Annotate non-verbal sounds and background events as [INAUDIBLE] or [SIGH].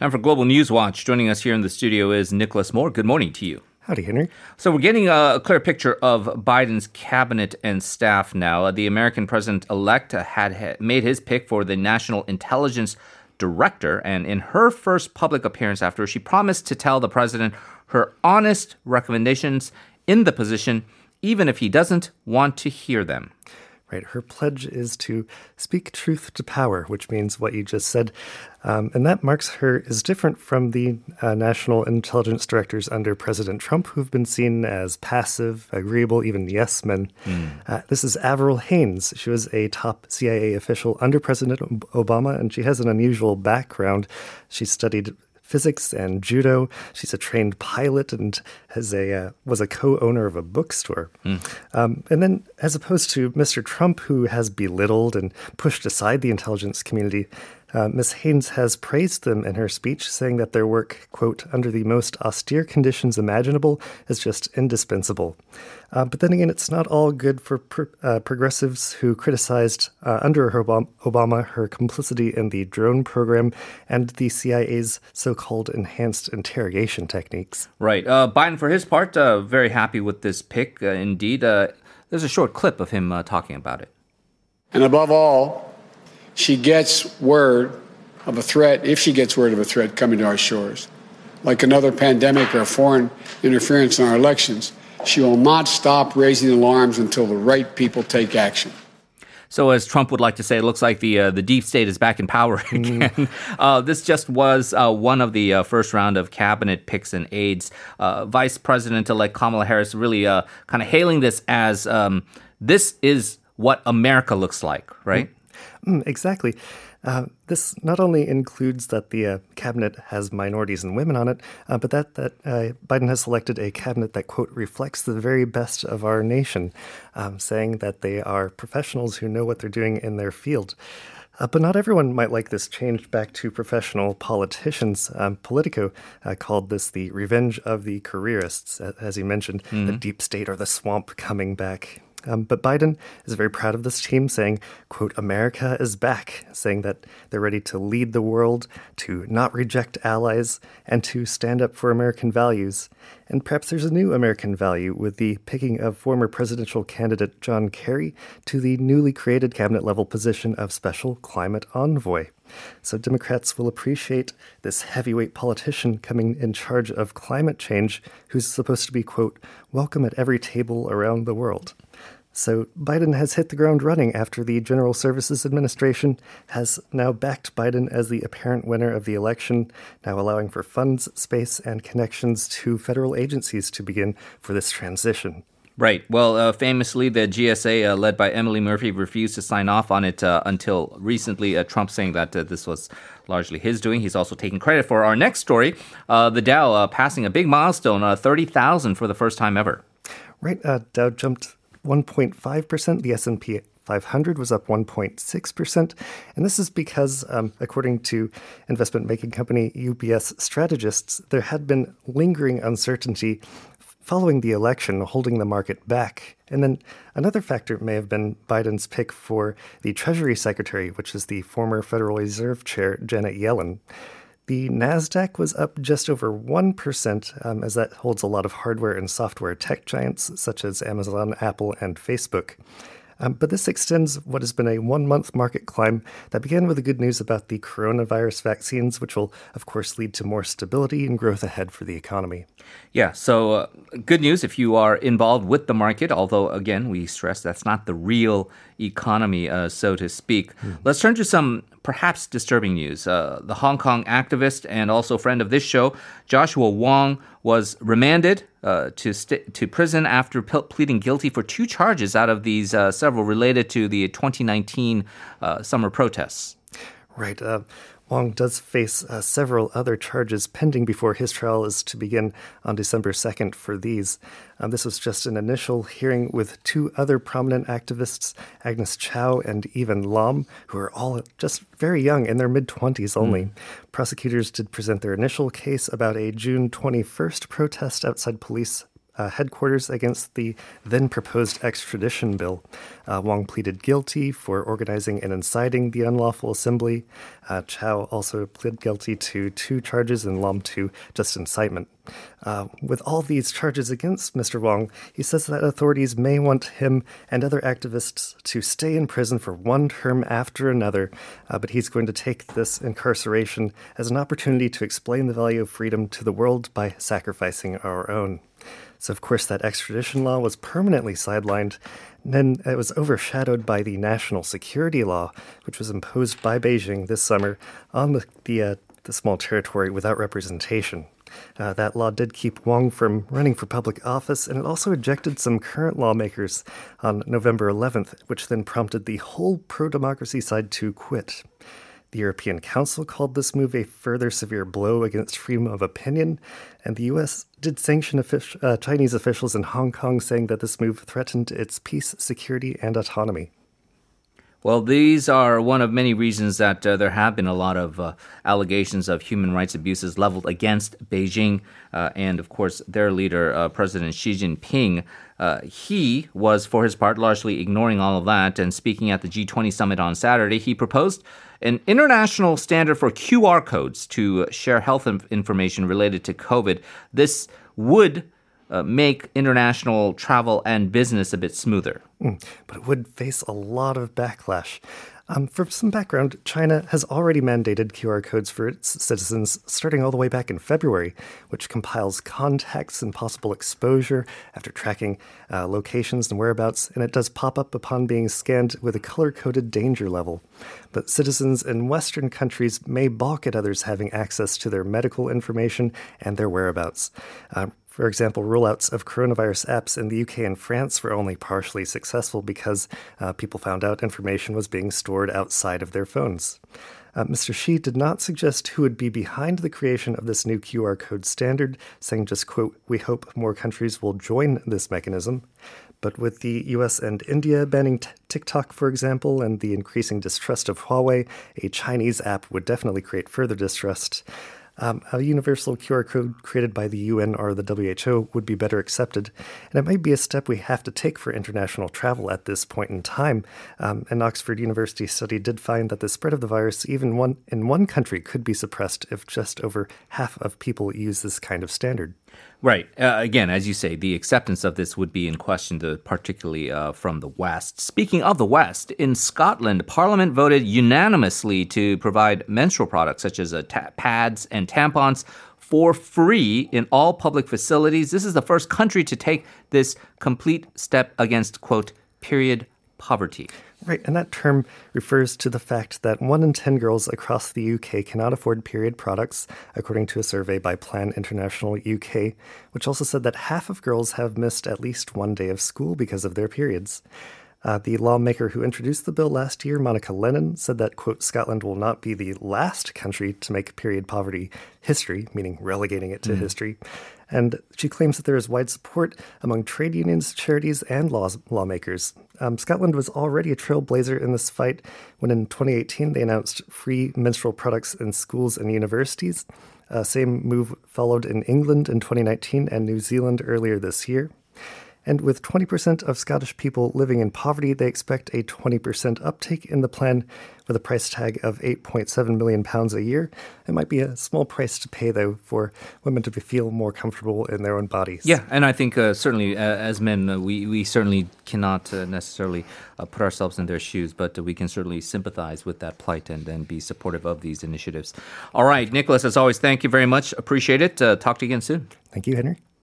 Time for Global News Watch. Joining us here in the studio is Nicholas Moore. Good morning to you. Howdy, Henry. So, we're getting a clear picture of Biden's cabinet and staff now. The American president elect had made his pick for the National Intelligence Director, and in her first public appearance after, she promised to tell the president her honest recommendations in the position, even if he doesn't want to hear them right? Her pledge is to speak truth to power, which means what you just said. Um, and that marks her as different from the uh, national intelligence directors under President Trump, who've been seen as passive, agreeable, even yes men. Mm. Uh, this is Avril Haines. She was a top CIA official under President Obama, and she has an unusual background. She studied physics and judo. She's a trained pilot and has a uh, was a co-owner of a bookstore. Mm. Um, and then, as opposed to Mr. Trump, who has belittled and pushed aside the intelligence community, uh, Ms. Haines has praised them in her speech, saying that their work, quote, under the most austere conditions imaginable, is just indispensable. Uh, but then again, it's not all good for uh, progressives who criticized uh, under Obama her complicity in the drone program and the CIA's so called enhanced interrogation techniques. Right. Uh, Biden, for his part, uh, very happy with this pick, indeed. there's a short clip of him talking about it. And above all, she gets word of a threat, if she gets word of a threat coming to our shores, like another pandemic or foreign interference in our elections, she will not stop raising alarms until the right people take action. So, as Trump would like to say, it looks like the uh, the deep state is back in power [LAUGHS] again. Mm. Uh, this just was uh, one of the uh, first round of cabinet picks and aides. Uh, Vice President-elect Kamala Harris really uh, kind of hailing this as um, this is what America looks like, right? Mm. Mm, exactly. Uh, this not only includes that the uh, cabinet has minorities and women on it, uh, but that that uh, Biden has selected a cabinet that quote reflects the very best of our nation, um, saying that they are professionals who know what they're doing in their field. Uh, but not everyone might like this change back to professional politicians. Um, Politico uh, called this the revenge of the careerists, as you mentioned, mm-hmm. the deep state or the swamp coming back. Um, but Biden is very proud of this team, saying, quote, America is back, saying that they're ready to lead the world, to not reject allies, and to stand up for American values. And perhaps there's a new American value with the picking of former presidential candidate John Kerry to the newly created cabinet level position of Special Climate Envoy. So Democrats will appreciate this heavyweight politician coming in charge of climate change who's supposed to be, quote, welcome at every table around the world. So Biden has hit the ground running after the General Services Administration has now backed Biden as the apparent winner of the election, now allowing for funds, space, and connections to federal agencies to begin for this transition. Right. Well, uh, famously, the GSA, uh, led by Emily Murphy, refused to sign off on it uh, until recently. Uh, Trump saying that uh, this was largely his doing. He's also taking credit for our next story uh, the Dow passing a big milestone, 30,000 for the first time ever. Right. Dow jumped 1.5%. The S&P 500 was up 1.6%. And this is because, um, according to investment banking company UBS strategists, there had been lingering uncertainty following the election, holding the market back. And then another factor may have been Biden's pick for the Treasury Secretary, which is the former Federal Reserve Chair, Janet Yellen. The NASDAQ was up just over 1%, um, as that holds a lot of hardware and software tech giants such as Amazon, Apple, and Facebook. Um, but this extends what has been a one month market climb that began with the good news about the coronavirus vaccines, which will, of course, lead to more stability and growth ahead for the economy. Yeah, so uh, good news if you are involved with the market, although, again, we stress that's not the real economy, uh, so to speak. Mm. Let's turn to some perhaps disturbing news. Uh, the Hong Kong activist and also friend of this show, Joshua Wong, was remanded uh, to st- to prison after p- pleading guilty for two charges out of these uh, several related to the 2019 uh, summer protests. Right. Wong does face uh, several other charges pending before his trial is to begin on December 2nd for these. Um, this was just an initial hearing with two other prominent activists, Agnes Chow and Evan Lam, who are all just very young, in their mid 20s only. Mm. Prosecutors did present their initial case about a June 21st protest outside police uh, headquarters against the then proposed extradition bill. Uh, Wong pleaded guilty for organizing and inciting the unlawful assembly. Uh, Chow also pled guilty to two charges and Lam to just incitement. Uh, with all these charges against Mr. Wong, he says that authorities may want him and other activists to stay in prison for one term after another, uh, but he's going to take this incarceration as an opportunity to explain the value of freedom to the world by sacrificing our own. So, of course, that extradition law was permanently sidelined. And then it was overshadowed by the national security law, which was imposed by Beijing this summer on the, the, uh, the small territory without representation. Uh, that law did keep Wang from running for public office, and it also ejected some current lawmakers on November 11th, which then prompted the whole pro democracy side to quit. The European Council called this move a further severe blow against freedom of opinion, and the U.S. did sanction offic- uh, Chinese officials in Hong Kong, saying that this move threatened its peace, security, and autonomy. Well, these are one of many reasons that uh, there have been a lot of uh, allegations of human rights abuses leveled against Beijing uh, and, of course, their leader, uh, President Xi Jinping. Uh, he was, for his part, largely ignoring all of that. And speaking at the G20 summit on Saturday, he proposed an international standard for QR codes to share health information related to COVID. This would uh, make international travel and business a bit smoother. Mm, but it would face a lot of backlash. Um, for some background, China has already mandated QR codes for its citizens starting all the way back in February, which compiles contacts and possible exposure after tracking uh, locations and whereabouts, and it does pop up upon being scanned with a color coded danger level. But citizens in Western countries may balk at others having access to their medical information and their whereabouts. Uh, for example, rollouts of coronavirus apps in the UK and France were only partially successful because uh, people found out information was being stored outside of their phones. Uh, Mr. Xi did not suggest who would be behind the creation of this new QR code standard, saying just, quote, we hope more countries will join this mechanism. But with the US and India banning t- TikTok, for example, and the increasing distrust of Huawei, a Chinese app would definitely create further distrust. Um, a universal QR code created by the UN or the WHO would be better accepted, and it might be a step we have to take for international travel at this point in time. Um, an Oxford University study did find that the spread of the virus, even one in one country, could be suppressed if just over half of people use this kind of standard. Right. Uh, again, as you say, the acceptance of this would be in question, to, particularly uh, from the West. Speaking of the West, in Scotland, Parliament voted unanimously to provide menstrual products such as uh, ta- pads and tampons for free in all public facilities. This is the first country to take this complete step against, quote, period poverty. Right, and that term refers to the fact that one in 10 girls across the UK cannot afford period products, according to a survey by Plan International UK, which also said that half of girls have missed at least one day of school because of their periods. Uh, the lawmaker who introduced the bill last year, Monica Lennon, said that, quote, Scotland will not be the last country to make period poverty history, meaning relegating it to mm. history. And she claims that there is wide support among trade unions, charities, and laws, lawmakers. Um, Scotland was already a trailblazer in this fight when in 2018 they announced free menstrual products in schools and universities. Uh, same move followed in England in 2019 and New Zealand earlier this year. And with 20% of Scottish people living in poverty, they expect a 20% uptake in the plan with a price tag of 8.7 million pounds a year. It might be a small price to pay though for women to feel more comfortable in their own bodies. Yeah, and I think uh, certainly uh, as men uh, we we certainly cannot uh, necessarily uh, put ourselves in their shoes, but we can certainly sympathize with that plight and and be supportive of these initiatives. All right, Nicholas, as always, thank you very much. Appreciate it. Uh, talk to you again soon. Thank you, Henry.